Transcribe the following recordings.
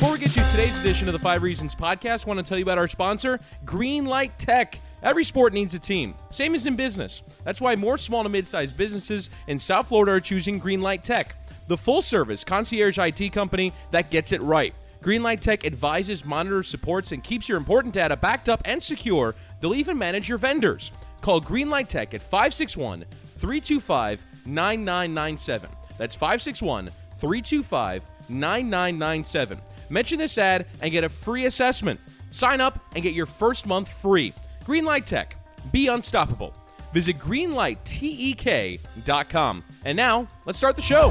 Before we get to today's edition of the Five Reasons podcast, I want to tell you about our sponsor, Greenlight Tech. Every sport needs a team, same as in business. That's why more small to mid sized businesses in South Florida are choosing Greenlight Tech, the full service concierge IT company that gets it right. Greenlight Tech advises, monitors, supports, and keeps your important data backed up and secure. They'll even manage your vendors. Call Greenlight Tech at 561 325 9997. That's 561 325 9997. Mention this ad and get a free assessment. Sign up and get your first month free. Greenlight Tech. Be unstoppable. Visit greenlighttek.com. And now, let's start the show.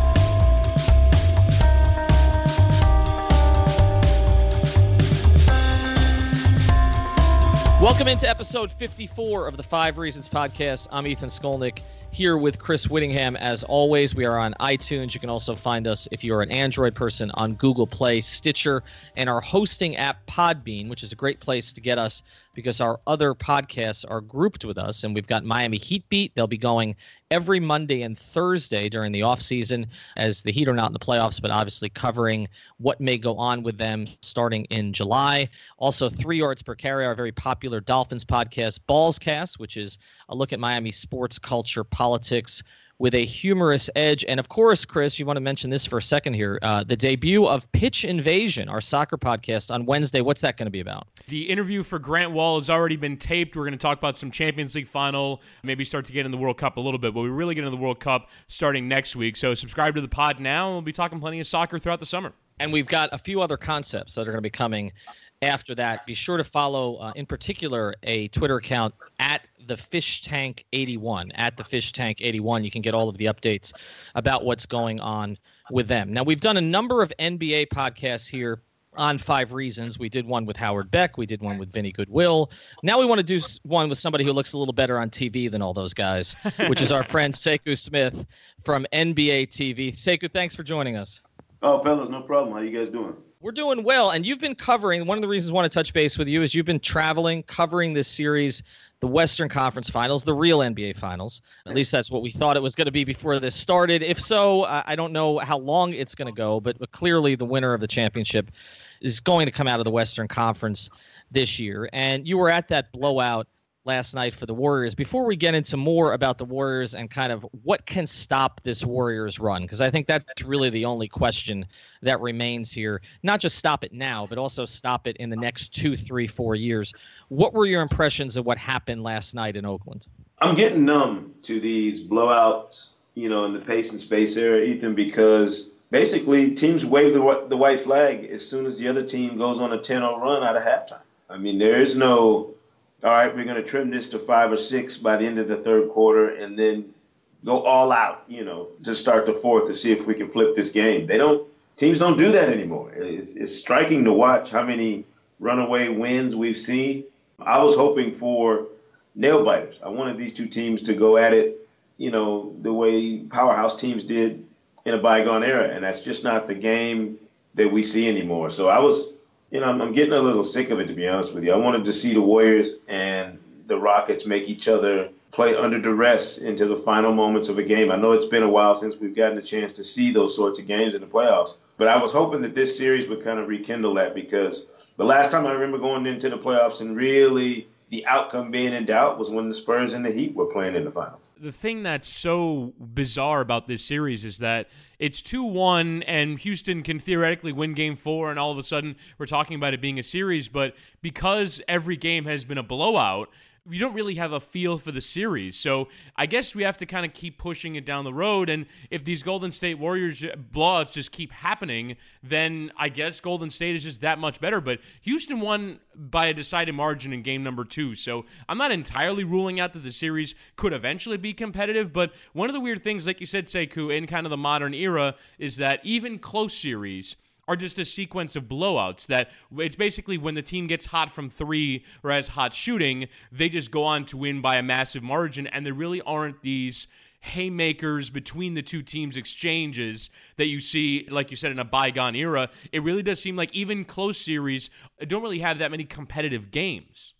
Welcome into episode 54 of the Five Reasons podcast. I'm Ethan Skolnick here with Chris Whittingham. As always, we are on iTunes. You can also find us if you're an Android person on Google Play, Stitcher, and our hosting app Podbean, which is a great place to get us because our other podcasts are grouped with us. And we've got Miami Heat Beat. They'll be going every Monday and Thursday during the off season as the Heat are not in the playoffs, but obviously covering what may go on with them starting in July. Also, Three Yards Per Carry, our very popular Dolphins podcast, Ballscast, which is a look at Miami sports culture, politics, with a humorous edge. And of course, Chris, you want to mention this for a second here uh, the debut of Pitch Invasion, our soccer podcast on Wednesday. What's that going to be about? The interview for Grant Wahl has already been taped. We're going to talk about some Champions League final, maybe start to get in the World Cup a little bit, but we really get into the World Cup starting next week. So subscribe to the pod now, and we'll be talking plenty of soccer throughout the summer. And we've got a few other concepts that are going to be coming after that. Be sure to follow, uh, in particular, a Twitter account at the Fish Tank 81. At the Fish Tank 81, you can get all of the updates about what's going on with them. Now, we've done a number of NBA podcasts here on five reasons. We did one with Howard Beck. We did one with Vinny Goodwill. Now we want to do one with somebody who looks a little better on TV than all those guys, which is our friend Sekou Smith from NBA TV. Sekou, thanks for joining us. Oh, fellas, no problem. How you guys doing? We're doing well, and you've been covering. One of the reasons I want to touch base with you is you've been traveling, covering this series, the Western Conference Finals, the real NBA Finals. At least that's what we thought it was going to be before this started. If so, I don't know how long it's going to go, but, but clearly the winner of the championship is going to come out of the Western Conference this year. And you were at that blowout last night for the Warriors. Before we get into more about the Warriors and kind of what can stop this Warriors run, because I think that's really the only question that remains here. Not just stop it now, but also stop it in the next two, three, four years. What were your impressions of what happened last night in Oakland? I'm getting numb to these blowouts, you know, in the pace and space era, Ethan, because basically teams wave the, the white flag as soon as the other team goes on a 10-0 run out of halftime. I mean, there is no all right, we're going to trim this to five or six by the end of the third quarter and then go all out, you know, to start the fourth to see if we can flip this game. They don't, teams don't do that anymore. It's, it's striking to watch how many runaway wins we've seen. I was hoping for nail biters. I wanted these two teams to go at it, you know, the way powerhouse teams did in a bygone era. And that's just not the game that we see anymore. So I was you know, I'm, I'm, getting a little sick of it to be honest with you. I wanted to see the Warriors and the Rockets make each other play under duress into the final moments of a game. I know it's been a while since we've gotten a chance to see those sorts of games in the playoffs, but I was hoping that this series would kind of rekindle that because the last time I remember going into the playoffs and really the outcome being in doubt was when the Spurs and the Heat were playing in the finals. The thing that's so bizarre about this series is that it's 2 1, and Houston can theoretically win game four, and all of a sudden we're talking about it being a series. But because every game has been a blowout, you don't really have a feel for the series. So I guess we have to kind of keep pushing it down the road. And if these Golden State Warriors blowouts just keep happening, then I guess Golden State is just that much better. But Houston won by a decided margin in game number two. So I'm not entirely ruling out that the series could eventually be competitive. But one of the weird things, like you said, Sekou, in kind of the modern era, is that even close series are just a sequence of blowouts that it's basically when the team gets hot from three or has hot shooting, they just go on to win by a massive margin. And there really aren't these haymakers between the two teams exchanges that you see like you said in a bygone era it really does seem like even close series don't really have that many competitive games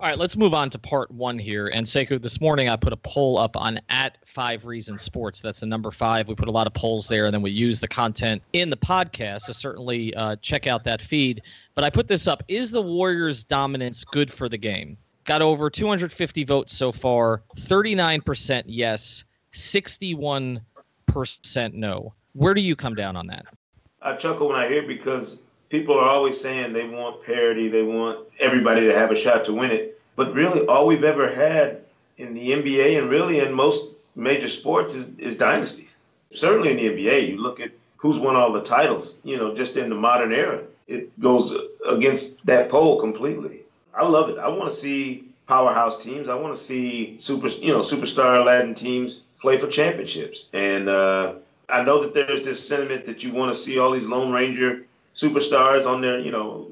all right, let's move on to part one here. And Sekou, this morning I put a poll up on at Five Reason Sports. That's the number five. We put a lot of polls there, and then we use the content in the podcast. So certainly uh, check out that feed. But I put this up: Is the Warriors' dominance good for the game? Got over 250 votes so far. 39% yes, 61% no. Where do you come down on that? I chuckle when I hear because people are always saying they want parity, they want everybody to have a shot to win it. But really, all we've ever had in the NBA and really in most major sports is, is dynasties. Certainly in the NBA, you look at who's won all the titles, you know, just in the modern era. It goes against that poll completely. I love it. I want to see powerhouse teams. I want to see super, you know, superstar Aladdin teams play for championships. And uh, I know that there's this sentiment that you want to see all these Lone Ranger superstars on their, you know,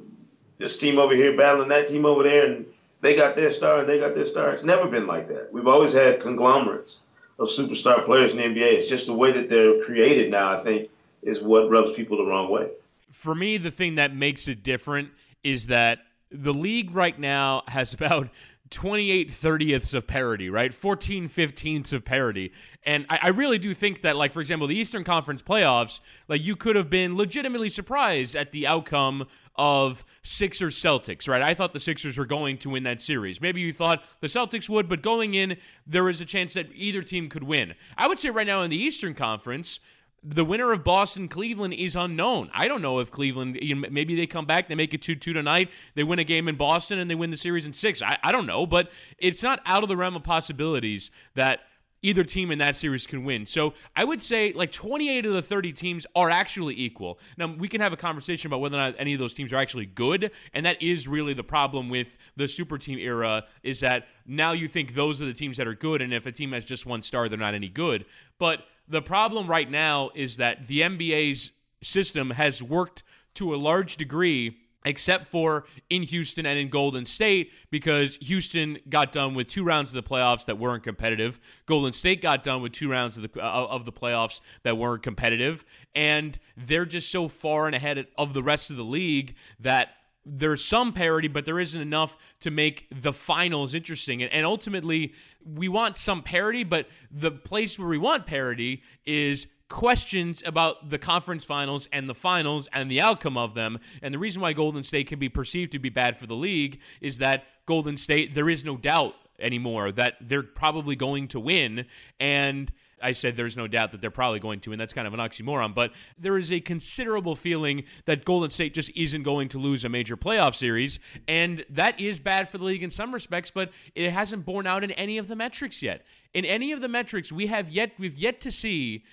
this team over here battling that team over there, and they got their star and they got their star. It's never been like that. We've always had conglomerates of superstar players in the NBA. It's just the way that they're created now, I think, is what rubs people the wrong way. For me, the thing that makes it different is that the league right now has about 28 30ths of parity, right? 14 15ths of parity. And I, I, really do think that, like, for example, the Eastern Conference playoffs, like, you could have been legitimately surprised at the outcome of Sixers Celtics, right? I thought the Sixers were going to win that series. Maybe you thought the Celtics would, but going in, there is a chance that either team could win. I would say right now in the Eastern Conference, the winner of Boston Cleveland is unknown. I don't know if Cleveland you know, maybe they come back, they make it two two tonight, they win a game in Boston, and they win the series in six. I, I don't know, but it's not out of the realm of possibilities that either team in that series can win. So I would say like 28 of the 30 teams are actually equal. Now we can have a conversation about whether or not any of those teams are actually good, and that is really the problem with the super team era is that now you think those are the teams that are good, and if a team has just one star, they're not any good. But the problem right now is that the NBA's system has worked to a large degree except for in Houston and in Golden State, because Houston got done with two rounds of the playoffs that weren't competitive. Golden State got done with two rounds of the uh, of the playoffs that weren't competitive, and they're just so far and ahead of the rest of the league that there's some parity, but there isn't enough to make the finals interesting. And, and, ultimately, we want some parity, but the place where we want parity is questions about the conference finals and the finals and the outcome of them. And the reason why Golden State can be perceived to be bad for the league is that Golden State, there is no doubt anymore that they're probably going to win. And I said there's no doubt that they're probably going to, and that's kind of an oxymoron. But there is a considerable feeling that Golden State just isn't going to lose a major playoff series, and that is bad for the league in some respects. But it hasn't borne out in any of the metrics yet. In any of the metrics, we have yet we've yet to see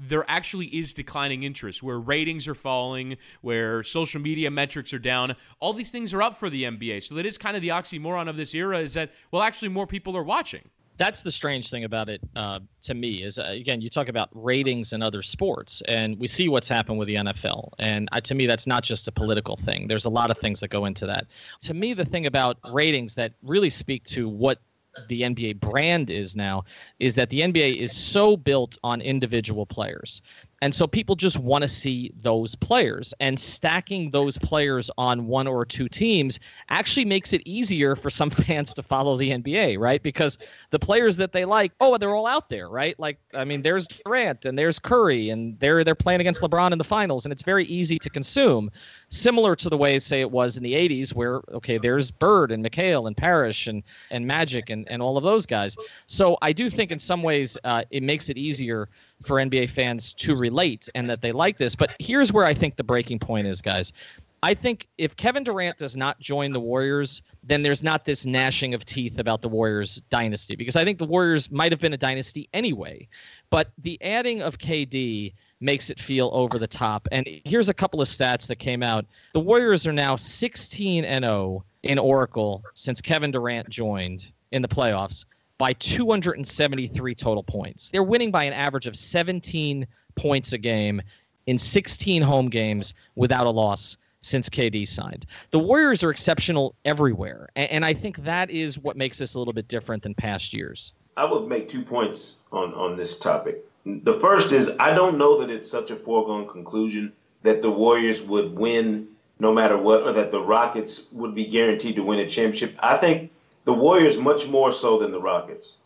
there actually is declining interest, where ratings are falling, where social media metrics are down. All these things are up for the NBA. So that is kind of the oxymoron of this era is that, well, actually, more people are watching that's the strange thing about it uh, to me is uh, again you talk about ratings in other sports and we see what's happened with the nfl and to me that's not just a political thing there's a lot of things that go into that to me the thing about ratings that really speak to what the NBA brand is now is that the NBA is so built on individual players. And so people just want to see those players. And stacking those players on one or two teams actually makes it easier for some fans to follow the NBA, right? Because the players that they like, oh, they're all out there, right? Like, I mean, there's Durant and there's Curry, and they're they're playing against LeBron in the finals, and it's very easy to consume. Similar to the way, say, it was in the 80s, where okay, there's Bird and McHale and Parish and and Magic and, and all of those guys. So I do think in some ways uh, it makes it easier for NBA fans to relate and that they like this. But here's where I think the breaking point is, guys. I think if Kevin Durant does not join the Warriors, then there's not this gnashing of teeth about the Warriors dynasty because I think the Warriors might have been a dynasty anyway. But the adding of KD makes it feel over the top. And here's a couple of stats that came out. The Warriors are now 16 and 0 in Oracle since Kevin Durant joined in the playoffs by 273 total points. They're winning by an average of 17 points a game in 16 home games without a loss since KD signed. The Warriors are exceptional everywhere, and, I think that is what makes this a little bit different than past years. I would make two points on, on this topic. The first is I don't know that it's such a foregone conclusion that the Warriors would win no matter what, or that the Rockets would be guaranteed to win a championship. I think the Warriors much more so than the Rockets.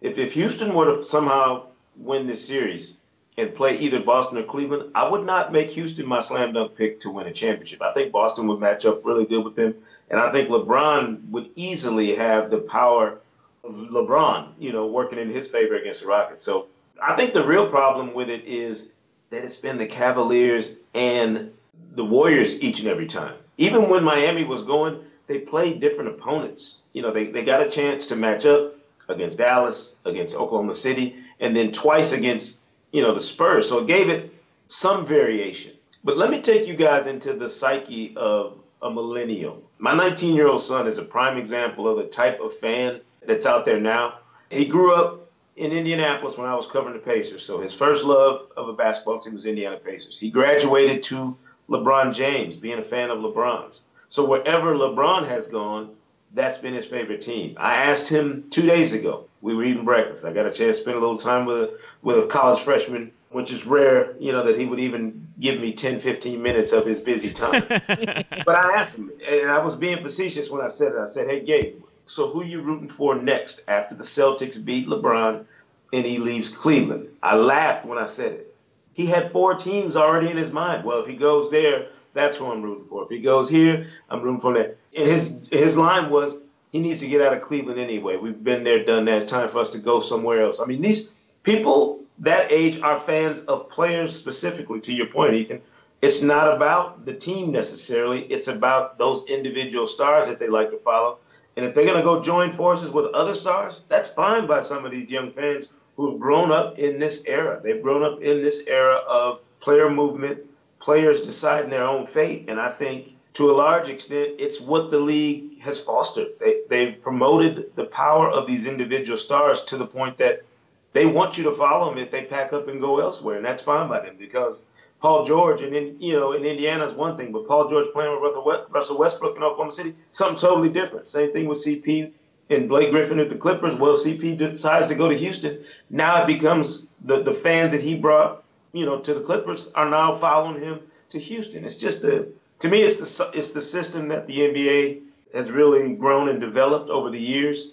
If if Houston were to somehow win this series and play either Boston or Cleveland, I would not make Houston my slam dunk pick to win a championship. I think Boston would match up really good with them, and I think LeBron would easily have the power of LeBron, you know, working in his favor against the Rockets. So I think the real problem with it is that it's been the Cavaliers and the Warriors each and every time. Even when Miami was going, they played different opponents. You know, they, they got a chance to match up against Dallas, against Oklahoma City, and then twice against, you know, the Spurs. So it gave it some variation. But let me take you guys into the psyche of a millennial. My 19 year old son is a prime example of the type of fan that's out there now. He grew up in Indianapolis when I was covering the Pacers. So his first love of a basketball team was Indiana Pacers. He graduated to LeBron James, being a fan of LeBron's. So wherever LeBron has gone, that's been his favorite team. I asked him two days ago. We were eating breakfast. I got a chance to spend a little time with a with a college freshman, which is rare, you know, that he would even give me 10, 15 minutes of his busy time. but I asked him, and I was being facetious when I said it. I said, "Hey, Gabe, so who you rooting for next after the Celtics beat LeBron and he leaves Cleveland?" I laughed when I said it he had four teams already in his mind. Well, if he goes there, that's who I'm rooting for. If he goes here, I'm rooting for that. And his his line was he needs to get out of Cleveland anyway. We've been there, done that. It's time for us to go somewhere else. I mean, these people that age are fans of players specifically. To your point, Ethan, it's not about the team necessarily. It's about those individual stars that they like to follow. And if they're going to go join forces with other stars, that's fine by some of these young fans who've grown up in this era. They've grown up in this era of player movement, players deciding their own fate. And I think to a large extent, it's what the league has fostered. They, they've promoted the power of these individual stars to the point that they want you to follow them if they pack up and go elsewhere. And that's fine by them because Paul George and in you know in Indiana is one thing, but Paul George playing with Russell Westbrook in Oklahoma City, something totally different. Same thing with CP and Blake Griffin at the Clippers. Well, CP decides to go to Houston. Now it becomes the, the fans that he brought, you know, to the Clippers are now following him to Houston. It's just a to me, it's the it's the system that the NBA has really grown and developed over the years,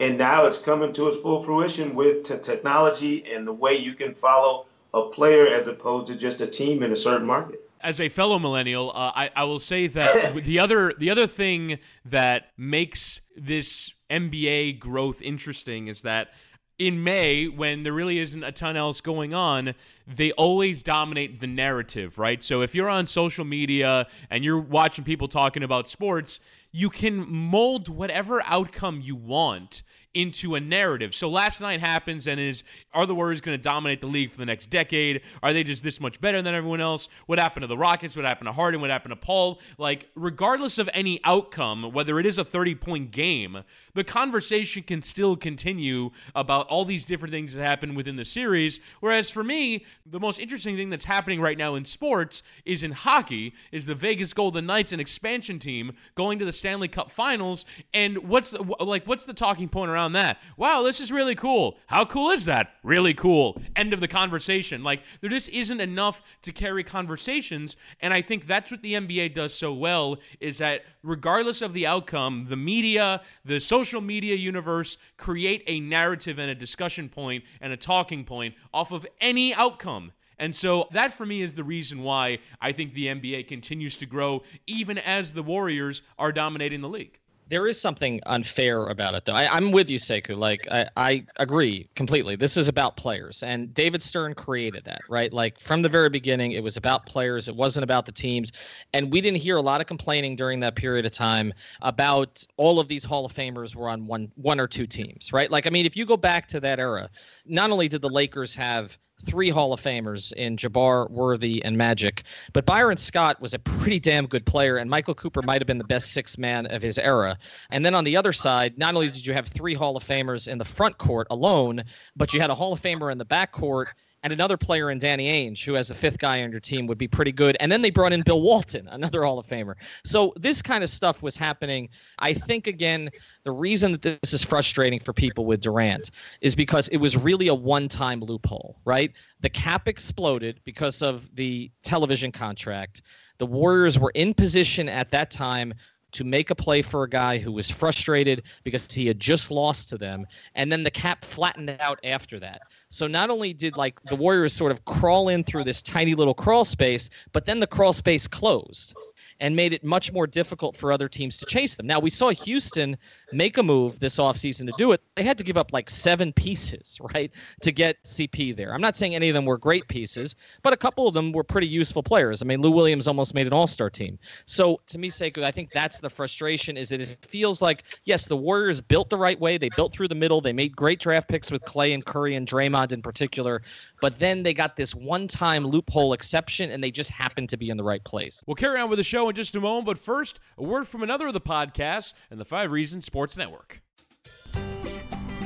and now it's coming to its full fruition with t- technology and the way you can follow a player as opposed to just a team in a certain market as a fellow millennial, uh, I, I will say that the other the other thing that makes this NBA growth interesting is that in May, when there really isn't a ton else going on, they always dominate the narrative, right? So if you're on social media and you're watching people talking about sports, you can mold whatever outcome you want into a narrative. So last night happens and is are the Warriors going to dominate the league for the next decade? Are they just this much better than everyone else? What happened to the Rockets? What happened to Harden? What happened to Paul? Like regardless of any outcome, whether it is a 30-point game, the conversation can still continue about all these different things that happen within the series. Whereas for me, the most interesting thing that's happening right now in sports is in hockey is the Vegas Golden Knights an expansion team going to the Stanley Cup Finals and what's the, like what's the talking point around that. Wow, this is really cool. How cool is that? Really cool. End of the conversation. Like, there just isn't enough to carry conversations. And I think that's what the NBA does so well is that regardless of the outcome, the media, the social media universe create a narrative and a discussion point and a talking point off of any outcome. And so that for me is the reason why I think the NBA continues to grow even as the Warriors are dominating the league there is something unfair about it, though. I, am with you, Sekou. Like, I, I agree completely. This is about players, and David Stern created that, right? Like from the very beginning, it was about players. It wasn't about the teams, and we didn't hear a lot of complaining during that period of time about all of these Hall of Famers were on one, one or two teams, right? Like, I mean, if you go back to that era, not only did the Lakers have three Hall of Famers in Jabbar, Worthy, and Magic. But Byron Scott was a pretty damn good player, and Michael Cooper might have been the best sixth man of his era. And then on the other side, not only did you have three Hall of Famers in the front court alone, but you had a Hall of Famer in the back court and another player in Danny Ainge, who has a fifth guy on your team, would be pretty good. And then they brought in Bill Walton, another Hall of Famer. So this kind of stuff was happening. I think again, the reason that this is frustrating for people with Durant is because it was really a one-time loophole, right? The cap exploded because of the television contract. The Warriors were in position at that time to make a play for a guy who was frustrated because he had just lost to them and then the cap flattened out after that. So not only did like the warriors sort of crawl in through this tiny little crawl space but then the crawl space closed and made it much more difficult for other teams to chase them. Now, we saw Houston make a move this offseason to do it. They had to give up like seven pieces, right, to get CP there. I'm not saying any of them were great pieces, but a couple of them were pretty useful players. I mean, Lou Williams almost made an all star team. So, to me, Sekou, I think that's the frustration is that it feels like, yes, the Warriors built the right way. They built through the middle. They made great draft picks with Klay and Curry and Draymond in particular, but then they got this one time loophole exception and they just happened to be in the right place. We'll carry on with the show in just a moment, but first, a word from another of the podcasts and the Five Reasons Sports Network.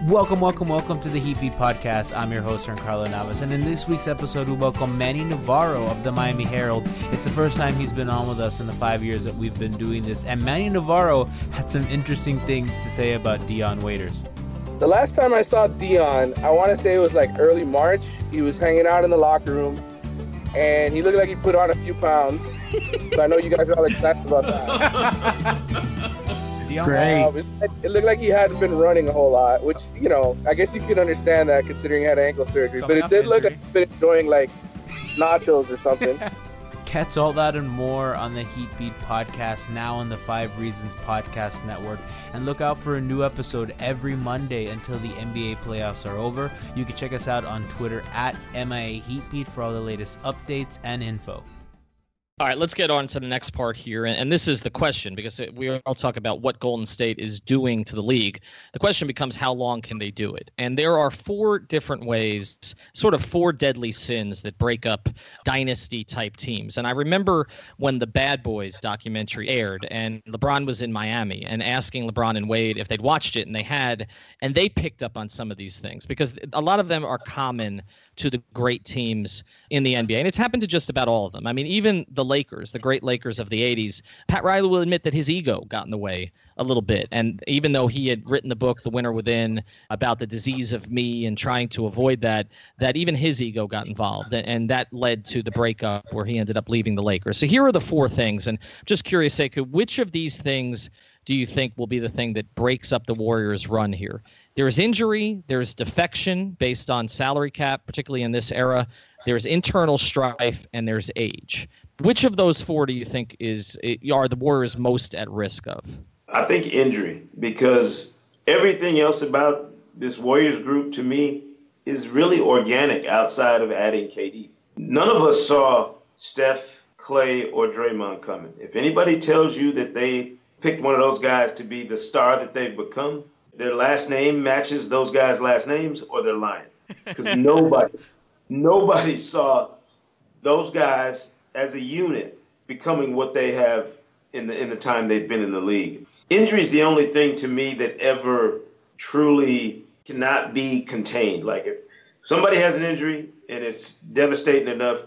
Welcome, welcome, welcome to the Heat Beat Podcast. I'm your host, Carlo Navas, and in this week's episode, we welcome Manny Navarro of the Miami Herald. It's the first time he's been on with us in the five years that we've been doing this, and Manny Navarro had some interesting things to say about Dion Waiters. The last time I saw Dion, I want to say it was like early March. He was hanging out in the locker room, and he looked like he put on a few pounds. So I know you guys are all excited about that. Great. Um, it, it, looked like he hadn't been running a whole lot, which you know I guess you can understand that considering he had ankle surgery. Coming but it did look like he'd been enjoying like nachos or something. Catch all that and more on the Heat Beat podcast, now on the Five Reasons Podcast Network. And look out for a new episode every Monday until the NBA playoffs are over. You can check us out on Twitter at MIA Heatbeat for all the latest updates and info. All right, let's get on to the next part here. And this is the question because we all talk about what Golden State is doing to the league. The question becomes how long can they do it? And there are four different ways, sort of four deadly sins that break up dynasty type teams. And I remember when the Bad Boys documentary aired and LeBron was in Miami and asking LeBron and Wade if they'd watched it, and they had, and they picked up on some of these things because a lot of them are common to the great teams in the NBA. And it's happened to just about all of them. I mean, even the Lakers, the great Lakers of the 80s, Pat Riley will admit that his ego got in the way a little bit. And even though he had written the book, The Winner Within, about the disease of me and trying to avoid that, that even his ego got involved. And, and that led to the breakup where he ended up leaving the Lakers. So here are the four things. And just curious, Sekou, which of these things do you think will be the thing that breaks up the Warriors' run here? There's injury, there's defection based on salary cap, particularly in this era. There's internal strife, and there's age. Which of those four do you think is eh, are the Warriors most at risk of? I think injury because everything else about this Warriors group to me is really organic outside of adding KD. None of us saw Steph, Klay, or Draymond coming. If anybody tells you that they picked one of those guys to be the star that they've become, their last name matches those guys' last names, or they're lying. Because nobody, nobody saw those guys as a unit becoming what they have in the in the time they've been in the league. Injury is the only thing to me that ever truly cannot be contained. Like if somebody has an injury and it's devastating enough,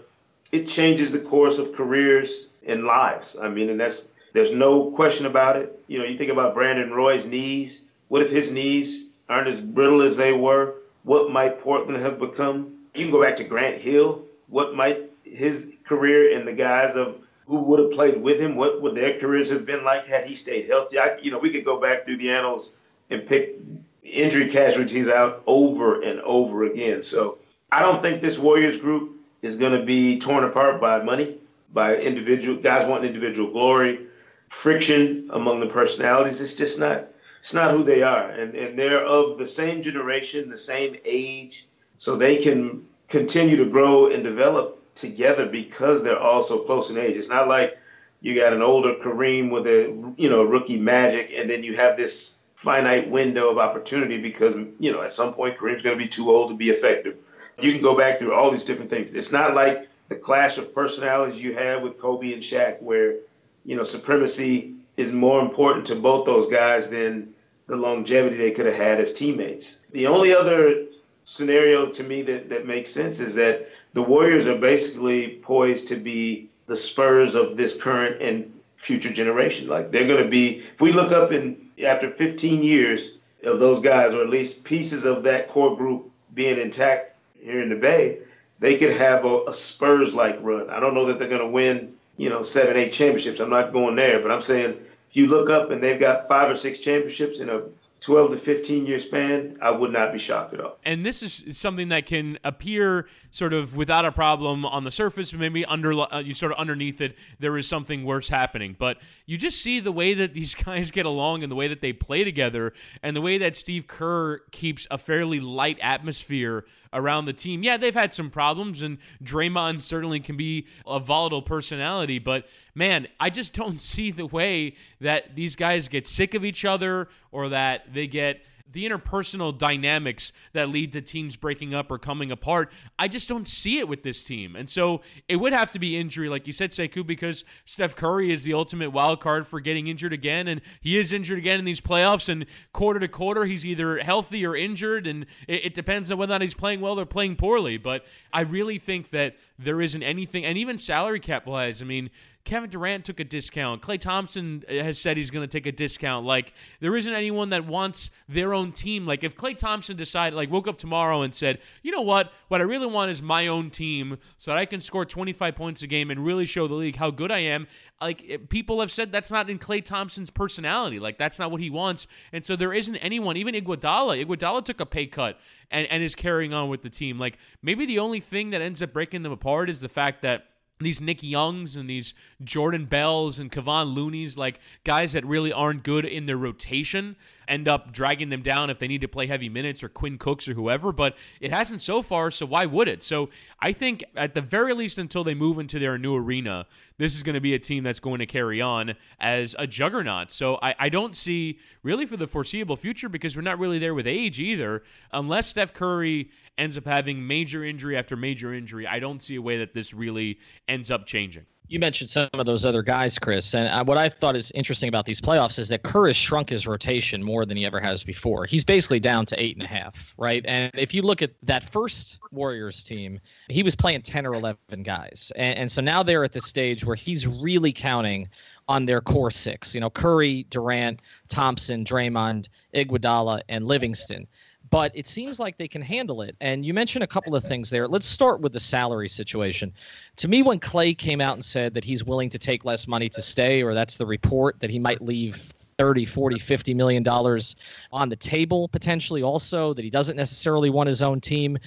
it changes the course of careers and lives. I mean, and that's there's no question about it. You know, you think about Brandon Roy's knees. What if his knees aren't as brittle as they were? What might Portland have become? You can go back to Grant Hill. What might his career and the guys of who would have played with him, what would their careers have been like had he stayed healthy? I, you know, we could go back through the annals and pick injury casualties out over and over again. So I don't think this Warriors group is going to be torn apart by money, by individual guys wanting individual glory friction among the personalities. It's just not it's not who they are. And and they're of the same generation, the same age, so they can continue to grow and develop together because they're all so close in age. It's not like you got an older Kareem with a you know rookie Magic, and then you have this finite window of opportunity because you know at some point Kareem's going to be too old to be effective. You can go back through all these different things. It's not like the clash of personalities you had with Kobe and Shaq, where you know, supremacy is more important to both those guys than the longevity they could have had as teammates. The only other scenario to me that, that makes sense is that the Warriors are basically poised to be the Spurs of this current and future generation. Like they're going to be, if we look up in after 15 years of those guys, or at least pieces of that core group being intact here in the Bay, they could have a, a Spurs-like run. I don't know that they're going to win, you know, seven, eight championships. I'm not going there, but I'm saying if you look up and they've got five or six championships in a 12 to 15 year span, I would not be shocked at all. And this is something that can appear sort of without a problem on the surface, maybe under uh, you sort of underneath it, there is something worse happening. But you just see the way that these guys get along and the way that they play together and the way that Steve Kerr keeps a fairly light atmosphere around the team. Yeah, they've had some problems, and Draymond certainly can be a volatile personality, but man, I just don't see the way that these guys get sick of each other or that they get the interpersonal dynamics that lead to teams breaking up or coming apart. I just don't see it with this team. And so it would have to be injury, like you said, Sekou, because Steph Curry is the ultimate wild card for getting injured again. And he is injured again in these playoffs. And quarter to quarter, he's either healthy or injured. And it, it depends on whether or not he's playing well or playing poorly. But I really think that there isn't anything, and even salary cap wise, I mean, Kevin Durant took a discount. Klay Thompson uh, has said he's going to take a discount. Like there isn't anyone that wants their own team. Like if Klay Thompson decided, like woke up tomorrow and said, you know what, what I really want is my own team, so that I can score 25 points a game and really show the league how good I am. Like eh, people have said, that's not in Klay Thompson's personality. Like that's not what he wants. And so there isn't anyone, even Iguodala. Iguodala took a pay cut and and is carrying on with the team. Like maybe the only thing that ends up breaking them apart is the fact that these Nick Youngs and these Jordan Bells and Kevon Looney's, like guys that really aren't good in their rotation, end up dragging them down if they need to play heavy minutes or Quinn Cooks or whoever. But it hasn't so far, so why would it? So I think at the very least, until they move into their new arena, this is going to be a team that's going to carry on as a juggernaut. So I, I don't see really for the foreseeable future because we're not really there with age either, unless Steph Curry ends up having major injury after major injury. I don't see a way that this really ends up changing. You mentioned some of those other guys, Chris, and uh, what I thought is interesting about these playoffs is that Kerr has shrunk his rotation more than he ever has before. He's basically down to eight and a half, right? And if you look at that first Warriors team, he was playing ten or eleven guys, and, and so now they're at the stage where he's really counting on their core six. You know, Curry, Durant, Thompson, Draymond, Iguodala, and Livingston but it seems like they can handle it. And you mentioned a couple of things there. Let's start with the salary situation. To me, when Klay came out and said that he's willing to take less money to stay, or that's the report that he might leave 30, 40, 50 million dollars on the table potentially also, that he doesn't necessarily want his own team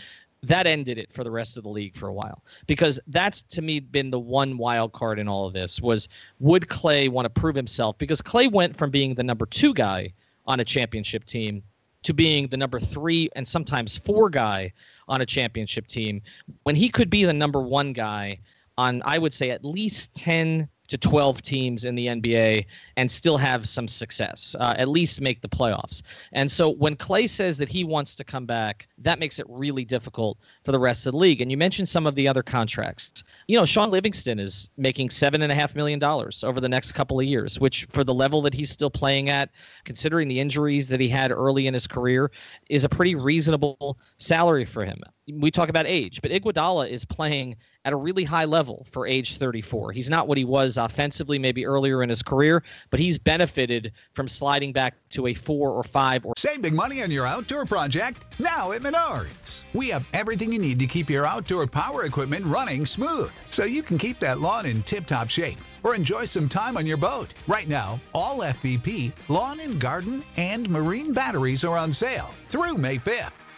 that ended it for the rest of the league for a while because that's to me been the one wild card in all of this was would Klay want to prove himself because Klay went from being the number 2 guy on a championship team to being the number three and sometimes four guy on a championship team when he could be the number one guy on, I would say, at least 10 to 12 teams in the NBA and still have some success, uh, at least make the playoffs. And so when Klay says that he wants to come back, that makes it really difficult for the rest of the league. And you mentioned some of the other contracts. You know, Shaun Livingston is making $7.5 million over the next couple of years, which for the level that he's still playing at, considering the injuries that he had early in his career, is a pretty reasonable salary for him. We talk about age, but Iguodala is playing at a really high level for age 34. He's not what he was offensively maybe earlier in his career, but he's benefited from sliding back to a four or five or. Save big money on your outdoor project now at Menards. We have everything you need to keep your outdoor power equipment running smooth so you can keep that lawn in tip top shape or enjoy some time on your boat. Right now, all FVP, lawn and garden, and marine batteries are on sale through May 5th.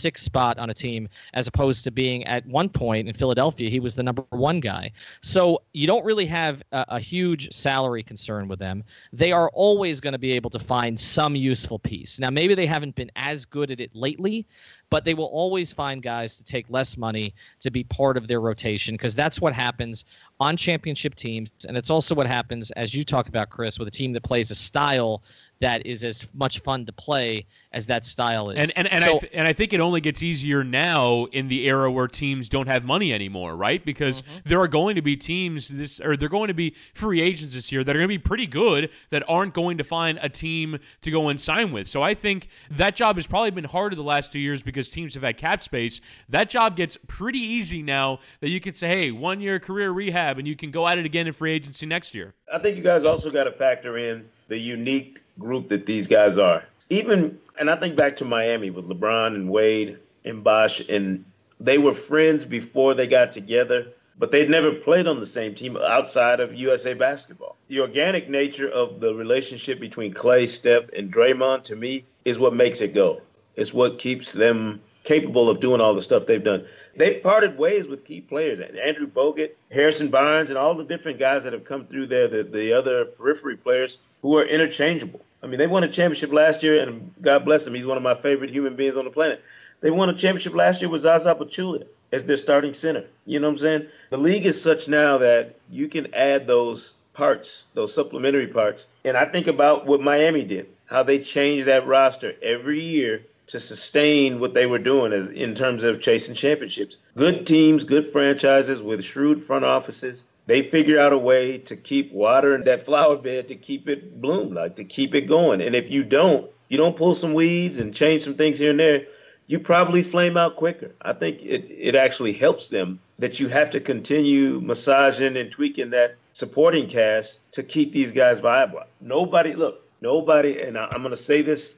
sixth spot on a team as opposed to being at one point in Philadelphia, he was the number one guy. So you don't really have a, a huge salary concern with them. They are always going to be able to find some useful piece. Now, maybe they haven't been as good at it lately, but they will always find guys to take less money to be part of their rotation because that's what happens on championship teams. And it's also what happens, as you talk about, Chris, with a team that plays a style that is as much fun to play as that style is. And and and, So- I th- and I think it only gets easier now in the era where teams don't have money anymore, right? Because Mm-hmm. there are going to be teams this or they're going to be free agents this year that are going to be pretty good that aren't going to find a team to go and sign with. So I think that job has probably been harder the last two years because teams have had cap space. That job gets pretty easy now that you can say, "Hey, one year career rehab," and you can go at it again in free agency next year. I think you guys also got to factor in the unique group that these guys are. Even, and I think back to Miami with LeBron and Wade and Bosh, and they were friends before they got together, but they'd never played on the same team outside of USA basketball. The organic nature of the relationship between Klay, Steph, and Draymond, to me, is what makes it go. It's what keeps them capable of doing all the stuff they've done. They've parted ways with key players, Andrew Bogut, Harrison Barnes, and all the different guys that have come through there, the, the other periphery players who are interchangeable. I mean, they won a championship last year, and God bless him, he's one of my favorite human beings on the planet. They won a championship last year with Zaza Pachulia as their starting center. You know what I'm saying? The league is such now that you can add those parts, those supplementary parts. And I think about what Miami did, how they changed that roster every year to sustain what they were doing as in terms of chasing championships. Good teams, good franchises with shrewd front offices. They figure out a way to keep watering that flower bed to keep it bloom, like to keep it going. And if you don't, you don't pull some weeds and change some things here and there, you probably flame out quicker. I think it, it actually helps them that you have to continue massaging and tweaking that supporting cast to keep these guys viable. Nobody, look, nobody, and I, I'm going to say this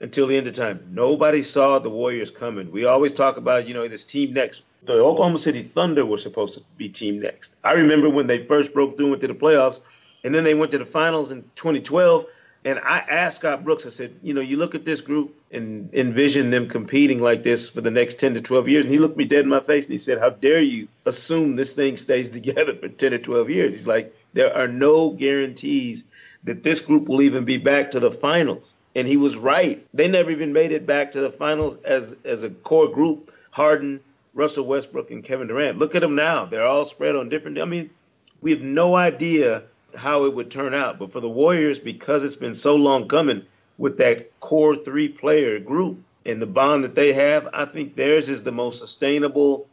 until the end of time. Nobody saw the Warriors coming. We always talk about, you know, this team next. The Oklahoma City Thunder were supposed to be team next. I remember when they first broke through into the playoffs, and then they went to the finals in 2012. And I asked Scott Brooks, I said, you know, you look at this group and envision them competing like this for the next 10 to 12 years. And he looked me dead in my face and he said, how dare you assume this thing stays together for 10 or 12 years? He's like, there are no guarantees that this group will even be back to the finals. And he was right. They never even made it back to the finals as as a core group. Harden, Russell Westbrook, and Kevin Durant. Look at them now. They're all spread on different. I mean, we have no idea how it would turn out. But for the Warriors, because it's been so long coming with that core three player group and the bond that they have, I think theirs is the most sustainable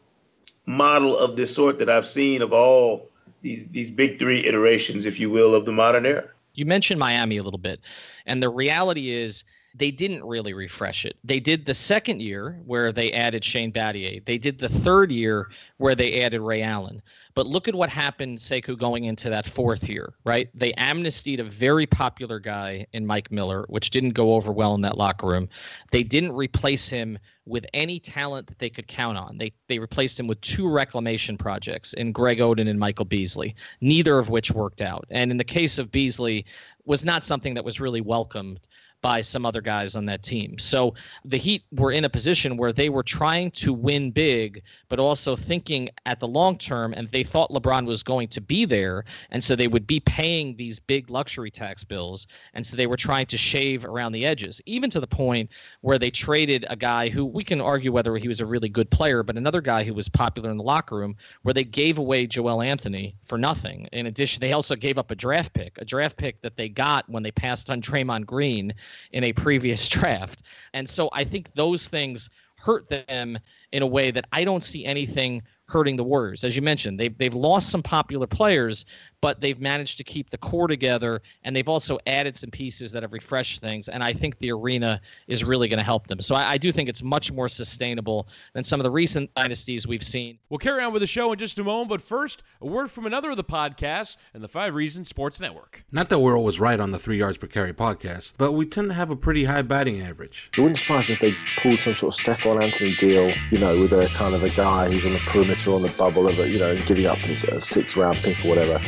model of this sort that I've seen of all these these big three iterations, if you will, of the modern era. You mentioned Miami a little bit, and the reality is they didn't really refresh it. They did the second year where they added Shane Battier. They did the third year where they added Ray Allen. But look at what happened, Sekou, going into that fourth year, right? They amnestied a very popular guy in Mike Miller, which didn't go over well in that locker room. They didn't replace him with any talent that they could count on. They they replaced him with two reclamation projects in Greg Oden and Michael Beasley, neither of which worked out. And in the case of Beasley, was not something that was really welcomed by some other guys on that team. So the Heat were in a position where they were trying to win big, but also thinking at the long term, and they thought LeBron was going to be there. And so they would be paying these big luxury tax bills. And so they were trying to shave around the edges, even to the point where they traded a guy who we can argue whether he was a really good player, but another guy who was popular in the locker room, where they gave away Joel Anthony for nothing. In addition, they also gave up a draft pick, a draft pick that they got when they passed on Draymond Green in a previous draft. And so I think those things hurt them in a way that I don't see anything hurting the Warriors. As you mentioned, they've, they've lost some popular players, but they've managed to keep the core together, and they've also added some pieces that have refreshed things. And I think the arena is really going to help them. So I, I do think it's much more sustainable than some of the recent dynasties we've seen. We'll carry on with the show in just a moment, but first, a word from another of the podcasts and the Five Reasons Sports Network. Not that we're always right on the three yards per carry podcast, but we tend to have a pretty high batting average. It wouldn't surprise me if they pulled some sort of Stephone Anthony deal, you know, with a kind of a guy who's on the perimeter on the bubble of it, you know, giving up a six round pick or whatever.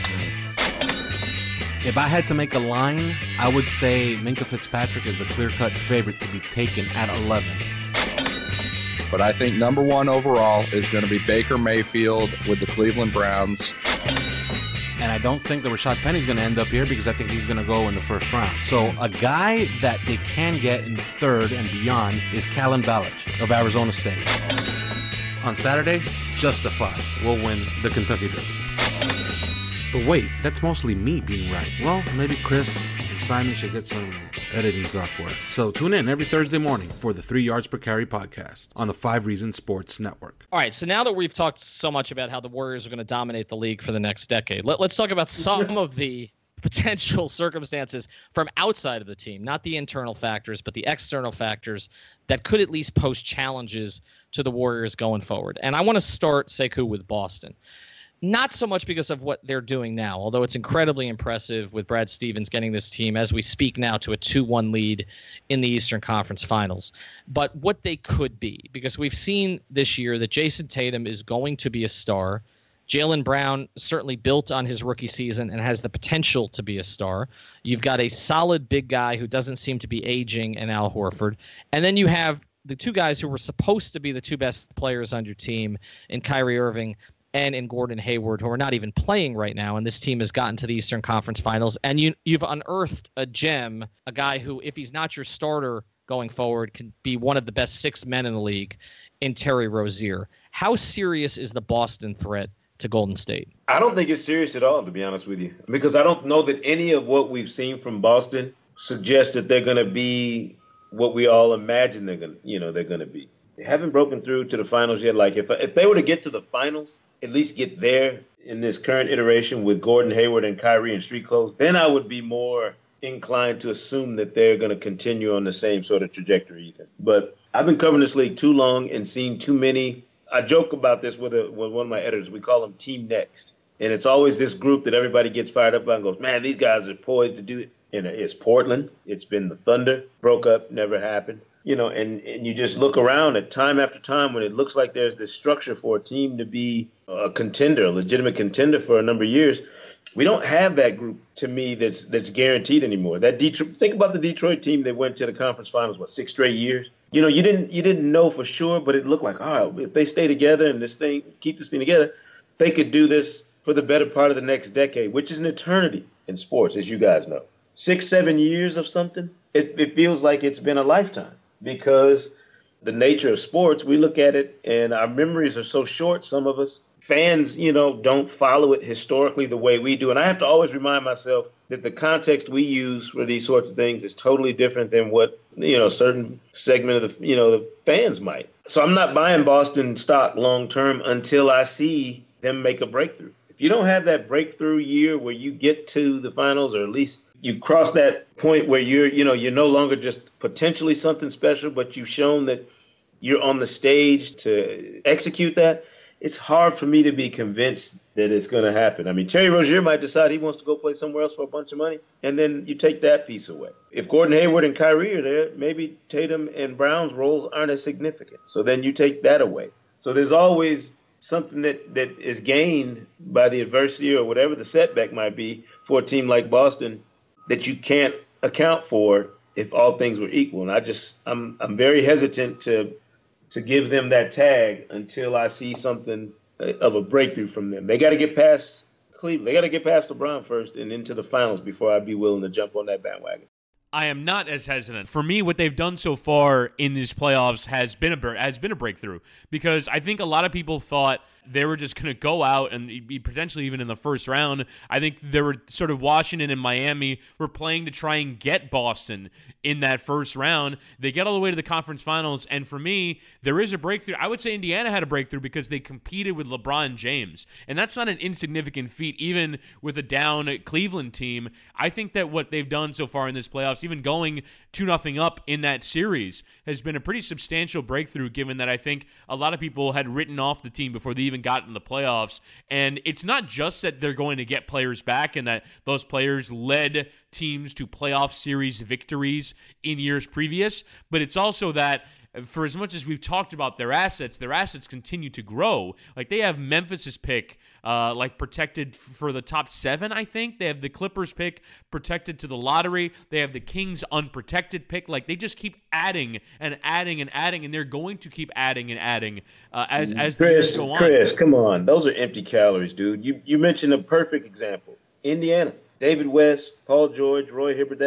If I had to make a line, I would say Minkah Fitzpatrick is a clear cut favorite to be taken at 11. But I think number one overall is going to be Baker Mayfield with the Cleveland Browns. And I don't think that Rashaad Penny's going to end up here because I think he's going to go in the first round. So a guy that they can get in third and beyond is Kalen Ballage of Arizona State. On Saturday, Justify will win the Kentucky Derby. But wait, that's mostly me being right. Well, maybe Chris and Simon should get some editing software. So tune in every Thursday morning for the Three Yards Per Carry podcast on the Five Reasons Sports Network. All right, so now that we've talked so much about how the Warriors are going to dominate the league for the next decade, let, us talk about some of the potential circumstances from outside of the team, not the internal factors, but the external factors that could at least pose challenges to the Warriors going forward. And I want to start, Sekou, with Boston. Not so much because of what they're doing now, although it's incredibly impressive with Brad Stevens getting this team, as we speak now, to a 2 1 lead in the Eastern Conference Finals, but what they could be. Because we've seen this year that Jayson Tatum is going to be a star. Jaylen Brown certainly built on his rookie season and has the potential to be a star. You've got a solid big guy who doesn't seem to be aging in Al Horford. And then you have the two guys who were supposed to be the two best players on your team in Kyrie Irving and in Gordon Hayward, who are not even playing right now, and this team has gotten to the Eastern Conference Finals. And you you've unearthed a gem, a guy who, if he's not your starter going forward, can be one of the best six men in the league in Terry Rozier. How serious is the Boston threat to Golden State? I don't think it's serious at all, to be honest with you, because I don't know that any of what we've seen from Boston suggests that they're going to be what we all imagine they're going, you know, they're going to be. They haven't broken through to the finals yet. Like if if they were to get to the finals, at least get there in this current iteration with Gordon Hayward and Kyrie and street clothes, then I would be more inclined to assume that they're going to continue on the same sort of trajectory, Ethan. But I've been covering this league too long and seen too many. I joke about this with, a, with one of my editors. We call them Team Next. And it's always this group that everybody gets fired up about and goes, man, these guys are poised to do it. And it's Portland. It's been the Thunder. Broke up, never happened you know, and, and you just look around at time after time when it looks like there's this structure for a team to be a contender, a legitimate contender for a number of years. We don't have that group to me that's that's guaranteed anymore. That Detroit, think about the Detroit team that went to the conference finals what six straight years. You know, you didn't you didn't know for sure, but it looked like all right, if they stay together and this thing keep this thing together, they could do this for the better part of the next decade, which is an eternity in sports, as you guys know. Six seven years of something, it, it feels like it's been a lifetime because the nature of sports, we look at it and our memories are so short. Some of us fans, you know, don't follow it historically the way we do. And I have to always remind myself that the context we use for these sorts of things is totally different than what, you know, certain segment of the, you know, the fans might. So I'm not buying Boston stock long term until I see them make a breakthrough. If you don't have that breakthrough year where you get to the finals or at least you cross that point where you're you know you're no longer just potentially something special but you've shown that you're on the stage to execute that it's hard for me to be convinced that it's going to happen. I mean terry rozier might decide he wants to go play somewhere else for a bunch of money and then you take that piece away. If gordon hayward and kyrie are there maybe tatum and brown's roles aren't as significant. So then you take that away. So there's always something that, that is gained by the adversity or whatever the setback might be for a team like boston that you can't account for if all things were equal. And I just I'm I'm very hesitant to to give them that tag until I see something uh, of a breakthrough from them. They got to get past Cleveland. They got to get past LeBron first and into the finals before I'd be willing to jump on that bandwagon. I am not as hesitant. For me, what they've done so far in these playoffs has been a has been a breakthrough because I think a lot of people thought they were just going to go out and potentially even in the first round. I think there were sort of Washington and Miami were playing to try and get Boston in that first round. They get all the way to the conference finals, and for me, there is a breakthrough. I would say Indiana had a breakthrough because they competed with LeBron James, and that's not an insignificant feat, even with a down Cleveland team. I think that what they've done so far in this playoffs, even going two nothing up in that series, has been a pretty substantial breakthrough. Given that I think a lot of people had written off the team before they even got in the playoffs. And it's not just that they're going to get players back and that those players led teams to playoff series victories in years previous, but it's also that for as much as we've talked about their assets, their assets continue to grow. Like they have Memphis's pick, uh, like protected for the top seven, I think. They have the Clippers pick protected to the lottery. They have the Kings unprotected pick. Like they just keep adding and adding and adding, and they're going to keep adding and adding uh, as as Chris, the years go on. Chris, come on, those are empty calories, dude. You you mentioned a perfect example, Indiana. David West, Paul George, Roy Hibbert.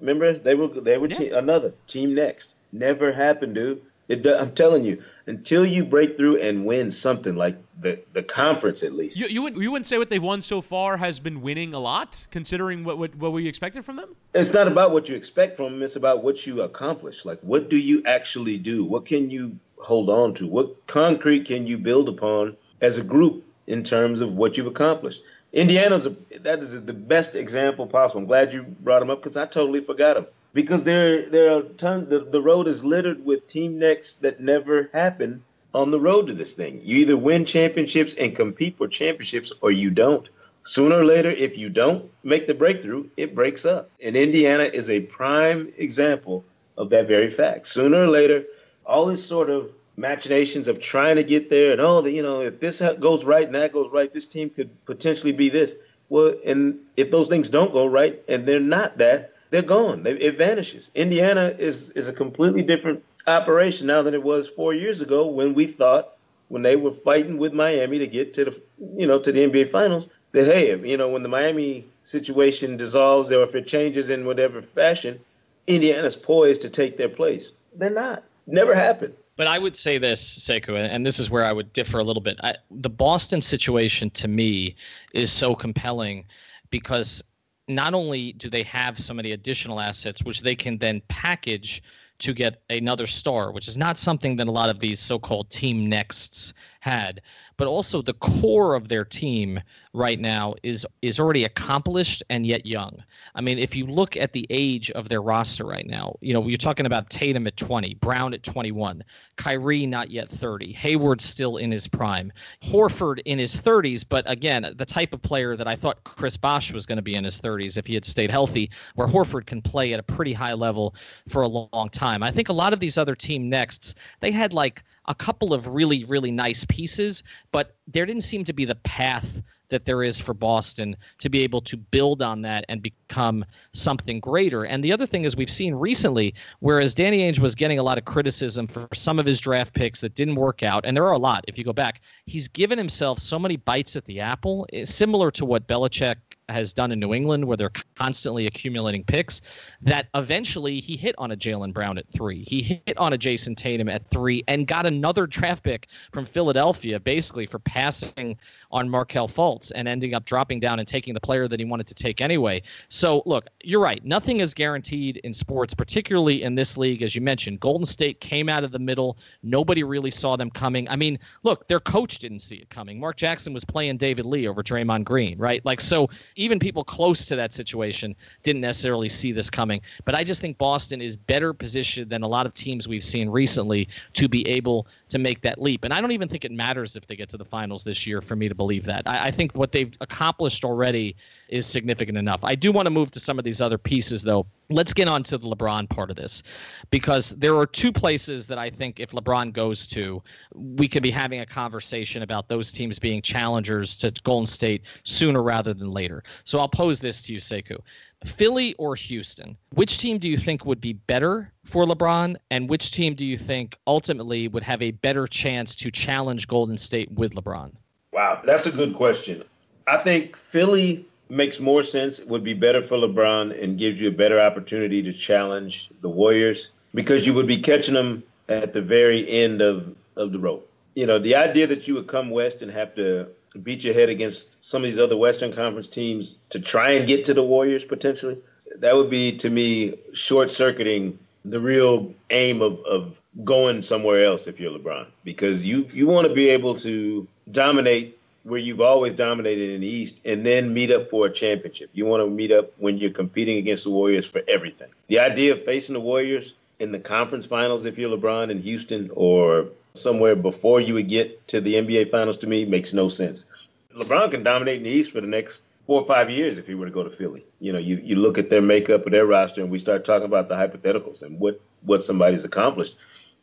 Remember they were they were Yeah. te- another team next. Never happened, dude. It, I'm telling you, until you break through and win something like the the conference at least. You, you, wouldn't, you wouldn't say what they've won so far has been winning a lot, considering what, what, what we expected from them? It's not about what you expect from them. It's about what you accomplish. Like, what do you actually do? What can you hold on to? What concrete can you build upon as a group in terms of what you've accomplished? Indiana's a, that is the best example possible. I'm glad you brought them up because I totally forgot them. Because there there are tons. The, the road is littered with team nexts that never happen on the road to this thing. You either win championships and compete for championships, or you don't. Sooner or later, if you don't make the breakthrough, it breaks up. And Indiana is a prime example of that very fact. Sooner or later, all this sort of machinations of trying to get there and oh, the, you know, if this goes right and that goes right, this team could potentially be this. Well, and if those things don't go right and they're not that, they're gone. They, it vanishes. Indiana is is a completely different operation now than it was four years ago when we thought when they were fighting with Miami to get to the you know to the NBA Finals that hey you know when the Miami situation dissolves or if it changes in whatever fashion, Indiana's poised to take their place. They're not. Never happened. But I would say this, Sekou, and this is where I would differ a little bit. I, the Boston situation to me is so compelling because not only do they have so many additional assets, which they can then package to get another star, which is not something that a lot of these so-called team nexts had, but also the core of their team right now is is already accomplished and yet young. I mean, if you look at the age of their roster right now, you know, you're talking about Tatum at 20, Brown at 21, Kyrie not yet 30, Hayward still in his prime, Horford in his 30s, but again, the type of player that I thought Chris Bosh was going to be in his 30s if he had stayed healthy, where Horford can play at a pretty high level for a long time. I think a lot of these other team nexts, they had like a couple of really, really nice pieces, but there didn't seem to be the path that there is for Boston to be able to build on that and become something greater. And the other thing is we've seen recently, whereas Danny Ainge was getting a lot of criticism for some of his draft picks that didn't work out, and there are a lot if you go back, he's given himself so many bites at the apple, eh, similar to what Belichick has done in New England, where they're constantly accumulating picks, that eventually he hit on a Jaylen Brown at three. He hit on a Jayson Tatum at three and got another draft pick from Philadelphia, basically for passing on Markelle Fultz and ending up dropping down and taking the player that he wanted to take anyway. So, look, you're right. Nothing is guaranteed in sports, particularly in this league, as you mentioned. Golden State came out of the middle. Nobody really saw them coming. I mean, look, their coach didn't see it coming. Mark Jackson was playing David Lee over Draymond Green, right? Like, so even people close to that situation didn't necessarily see this coming. But I just think Boston is better positioned than a lot of teams we've seen recently to be able to make that leap. And I don't even think it matters if they get to the finals this year for me to believe that. I, I think what they've accomplished already is significant enough. I do want to move to some of these other pieces, though. Let's get on to the LeBron part of this because there are two places that I think if LeBron goes to, we could be having a conversation about those teams being challengers to Golden State sooner rather than later. So I'll pose this to you, Sekou. Philly or Houston? Which team do you think would be better for LeBron, and which team do you think ultimately would have a better chance to challenge Golden State with LeBron? Wow, that's a good question. I think Philly makes more sense, would be better for LeBron, and gives you a better opportunity to challenge the Warriors because you would be catching them at the very end of, of the road. You know, the idea that you would come west and have to beat your head against some of these other Western Conference teams to try and get to the Warriors potentially, that would be to me short circuiting the real aim of, of going somewhere else if you're LeBron because you, you want to be able to dominate where you've always dominated in the East and then meet up for a championship. You want to meet up when you're competing against the Warriors for everything. The idea of facing the Warriors in the conference finals if you're LeBron in Houston or somewhere before you would get to the NBA finals to me makes no sense. LeBron can dominate in the East for the next four or five years if he were to go to Philly. You know, you, you look at their makeup of their roster and we start talking about the hypotheticals and what, what somebody's accomplished.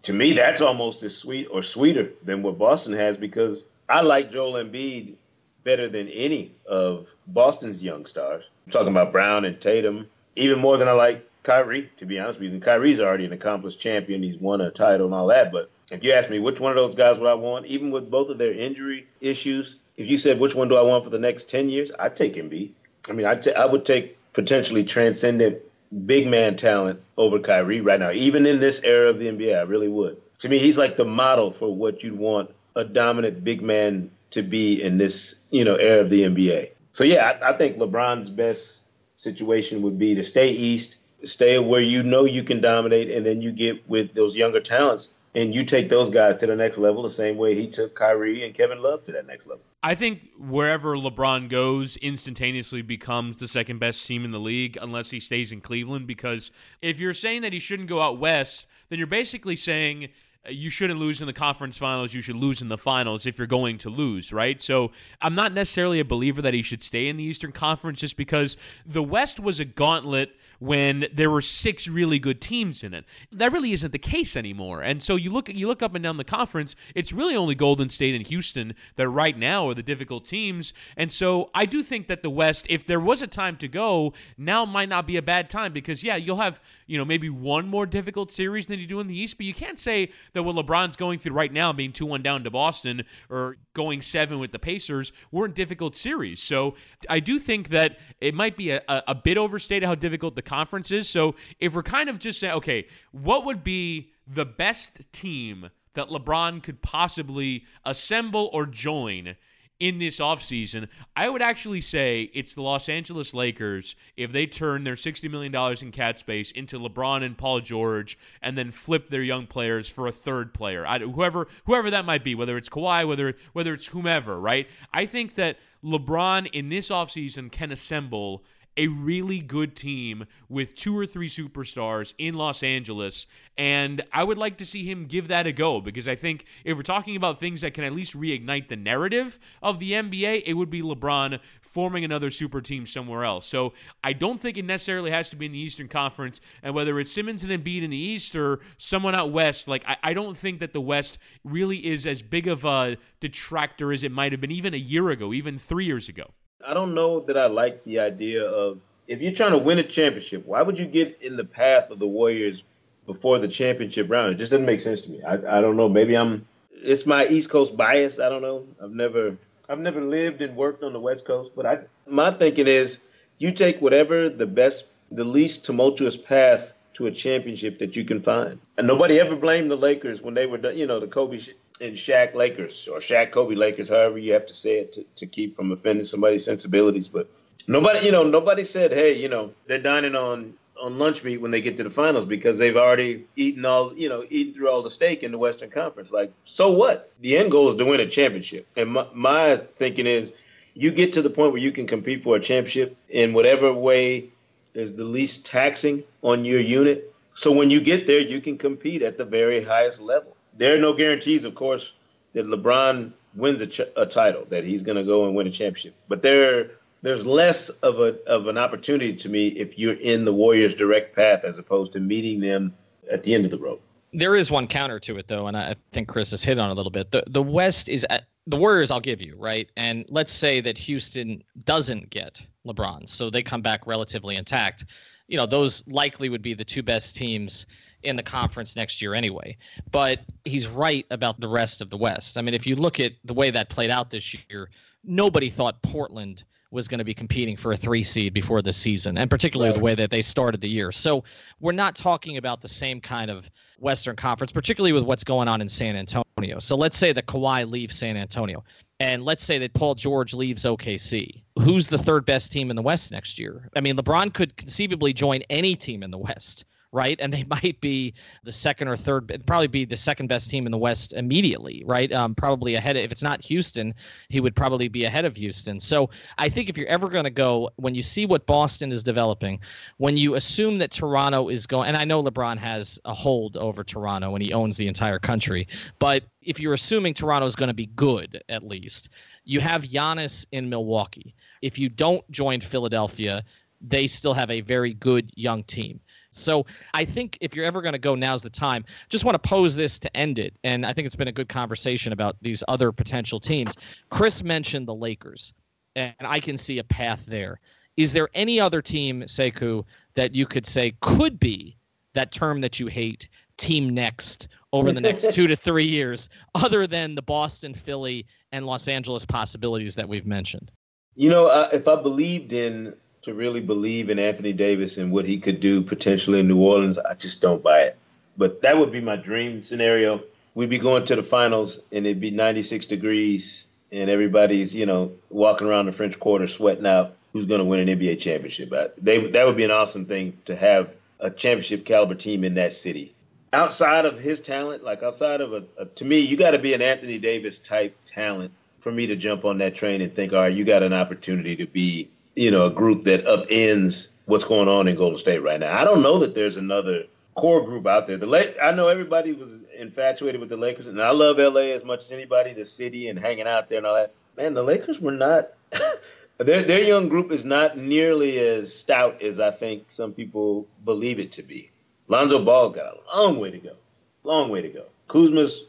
To me, that's almost as sweet or sweeter than what Boston has because I like Joel Embiid better than any of Boston's young stars. I'm talking about Brown and Tatum, even more than I like Kyrie, to be honest with you. And Kyrie's already an accomplished champion. He's won a title and all that. But if you ask me which one of those guys would I want, even with both of their injury issues, if you said which one do I want for the next 10 years, I'd take Embiid. I mean, I'd would take potentially transcendent big man talent over Kyrie right now, even in this era of the NBA. I really would. to me, he's like the model for what you'd want a dominant big man to be in this, you know, era of the NBA. So yeah, I, I think LeBron's best situation would be to stay east, stay where you know you can dominate, and then you get with those younger talents and you take those guys to the next level the same way he took Kyrie and Kevin Love to that next level. I think wherever LeBron goes, instantaneously becomes the second best team in the league unless he stays in Cleveland. Because if you're saying that he shouldn't go out west, then you're basically saying you shouldn't lose in the conference finals. You should lose in the finals if you're going to lose, right? So I'm not necessarily a believer that he should stay in the Eastern Conference just because the West was a gauntlet when there were six really good teams in it. That really isn't the case anymore. And so you look you look up and down the conference, it's really only Golden State and Houston that right now are the difficult teams. And so I do think that the West, if there was a time to go, now might not be a bad time because yeah, you'll have, you know, maybe one more difficult series than you do in the East, but you can't say that what LeBron's going through right now, being 2 1 down to Boston or going seven with the Pacers, weren't difficult series. So I do think that it might be a, a, a bit overstated how difficult the conference is. So if we're kind of just saying, okay, what would be the best team that LeBron could possibly assemble or join in this offseason, I would actually say it's the Los Angeles Lakers if they turn their $60 million in cap space into LeBron and Paul George and then flip their young players for a third player. I, whoever whoever that might be, whether it's Kawhi, whether whether it's whomever, right? I think that LeBron in this offseason can assemble a really good team with two or three superstars in Los Angeles. And I would like to see him give that a go because I think if we're talking about things that can at least reignite the narrative of the NBA, it would be LeBron forming another super team somewhere else. So I don't think it necessarily has to be in the Eastern Conference. And whether it's Simmons and Embiid in the East or someone out West, like I, I don't think that the West really is as big of a detractor as it might have been even a year ago, even three years ago. I don't know that I like the idea of if you're trying to win a championship, why would you get in the path of the Warriors before the championship round? It just doesn't make sense to me. I, I don't know. Maybe I'm it's my East Coast bias. I don't know. I've never I've never lived and worked on the West Coast, but I my thinking is you take whatever the best the least tumultuous path to a championship that you can find. And nobody ever blamed the Lakers when they were done, you know, the Kobe and Shaq Lakers or Shaq Kobe Lakers, however you have to say it to, to keep from offending somebody's sensibilities. But nobody, you know, nobody said, hey, you know, they're dining on on lunch meat when they get to the finals because they've already eaten all, you know, eaten through all the steak in the Western Conference. Like, so what? The end goal is to win a championship. And my, my thinking is, you get to the point where you can compete for a championship in whatever way is the least taxing on your unit. So when you get there, you can compete at the very highest level. There are no guarantees, of course, that LeBron wins a, ch- a title, that he's going to go and win a championship. But there, there's less of a of an opportunity to me if you're in the Warriors' direct path as opposed to meeting them at the end of the road. There is one counter to it, though, and I think Chris has hit on a little bit. The the West is at, the Warriors. I'll give you right, and let's say that Houston doesn't get LeBron, so they come back relatively intact. You know, those likely would be the two best teams in the conference next year anyway. But he's right about the rest of the West. I mean, if you look at the way that played out this year, nobody thought Portland was going to be competing for a three seed before the season, and particularly the way that they started the year. So we're not talking about the same kind of Western Conference, particularly with what's going on in San Antonio. So let's say that Kawhi leaves San Antonio, and let's say that Paul George leaves OKC. Who's the third best team in the West next year? I mean, LeBron could conceivably join any team in the West right? And they might be the second or third, probably be the second best team in the West immediately, right? Um, probably ahead. Of, if it's not Houston, he would probably be ahead of Houston. So I think if you're ever going to go, when you see what Boston is developing, when you assume that Toronto is going, and I know LeBron has a hold over Toronto and he owns the entire country, but if you're assuming Toronto is going to be good, at least, you have Giannis in Milwaukee. If you don't join Philadelphia, they still have a very good young team. So I think if you're ever going to go, now's the time. Just want to pose this to end it. And I think it's been a good conversation about these other potential teams. Chris mentioned the Lakers, and I can see a path there. Is there any other team, Sekou, that you could say could be that term that you hate, team next, over the next two to three years, other than the Boston, Philly, and Los Angeles possibilities that we've mentioned? You know, uh, if I believed in to really believe in Anthony Davis and what he could do potentially in New Orleans, I just don't buy it. But that would be my dream scenario. we'd be going to the finals and it'd be 96 degrees and everybody's, you know, walking around the French Quarter sweating out who's going to win an NBA championship. They, that would be an awesome thing to have a championship caliber team in that city. Outside of his talent, like outside of a, a to me, you got to be an Anthony Davis type talent for me to jump on that train and think, all right, you got an opportunity to be, you know, a group that upends what's going on in Golden State right now. I don't know that there's another core group out there. The La- I know everybody was infatuated with the Lakers, and I love LA as much as anybody, the city and hanging out there and all that. Man, the Lakers were not. their their young group is not nearly as stout as I think some people believe it to be. Lonzo Ball's got a long way to go, long way to go. Kuzma's,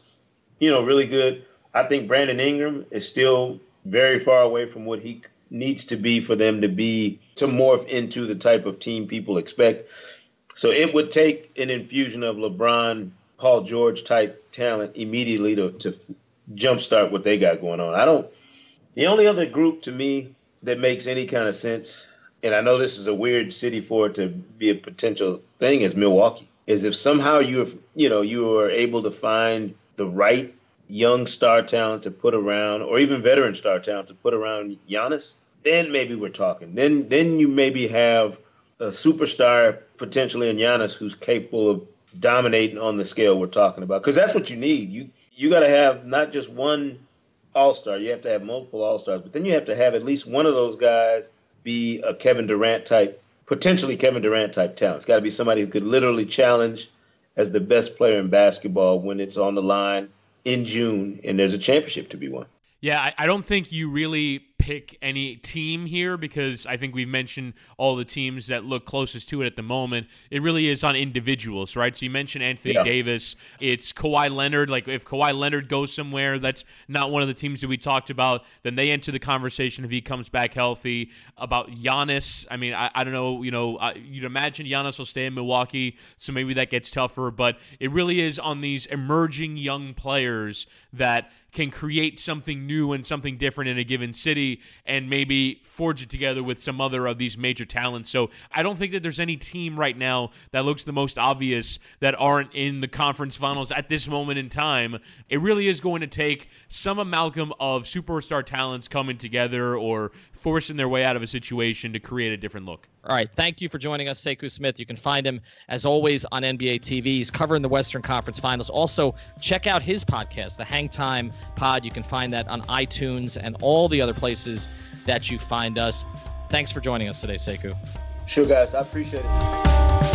you know, really good. I think Brandon Ingram is still very far away from what he needs to be for them to be to morph into the type of team people expect. So it would take an infusion of LeBron, Paul George type talent immediately to, to jumpstart what they got going on. I don't. The only other group to me that makes any kind of sense, and I know this is a weird city for it to be a potential thing, is Milwaukee. Is if somehow you you know you are able to find the right young star talent to put around, or even veteran star talent to put around Giannis, then maybe we're talking. Then then you maybe have a superstar potentially in Giannis who's capable of dominating on the scale we're talking about. Because that's what you need. You you got to have not just one All Star. You have to have multiple All Stars, but then you have to have at least one of those guys be a Kevin Durant type, potentially Kevin Durant type talent. It's got to be somebody who could literally challenge as the best player in basketball when it's on the line in June and there's a championship to be won. Yeah, I, I don't think you really pick any team here because I think we've mentioned all the teams that look closest to it at the moment. It really is on individuals, right? So you mentioned Anthony Yeah. Davis. It's Kawhi Leonard. Like if Kawhi Leonard goes somewhere, that's not one of the teams that we talked about. Then they enter the conversation if he comes back healthy. About Giannis, I mean, I, I don't know. You know, uh, you'd imagine Giannis will stay in Milwaukee, so maybe that gets tougher. But it really is on these emerging young players that can create something new and something different in a given city and maybe forge it together with some other of these major talents. So I don't think that there's any team right now that looks the most obvious that aren't in the conference finals at this moment in time. It really is going to take some amalgam of superstar talents coming together or forcing their way out of a situation to create a different look. All right. Thank you for joining us, Sekou Smith. You can find him, as always, on NBA TV. He's covering the Western Conference Finals. Also, check out his podcast, the Hang Time Pod. You can find that on iTunes and all the other places that you find us. Thanks for joining us today, Sekou. Sure, guys. I appreciate it.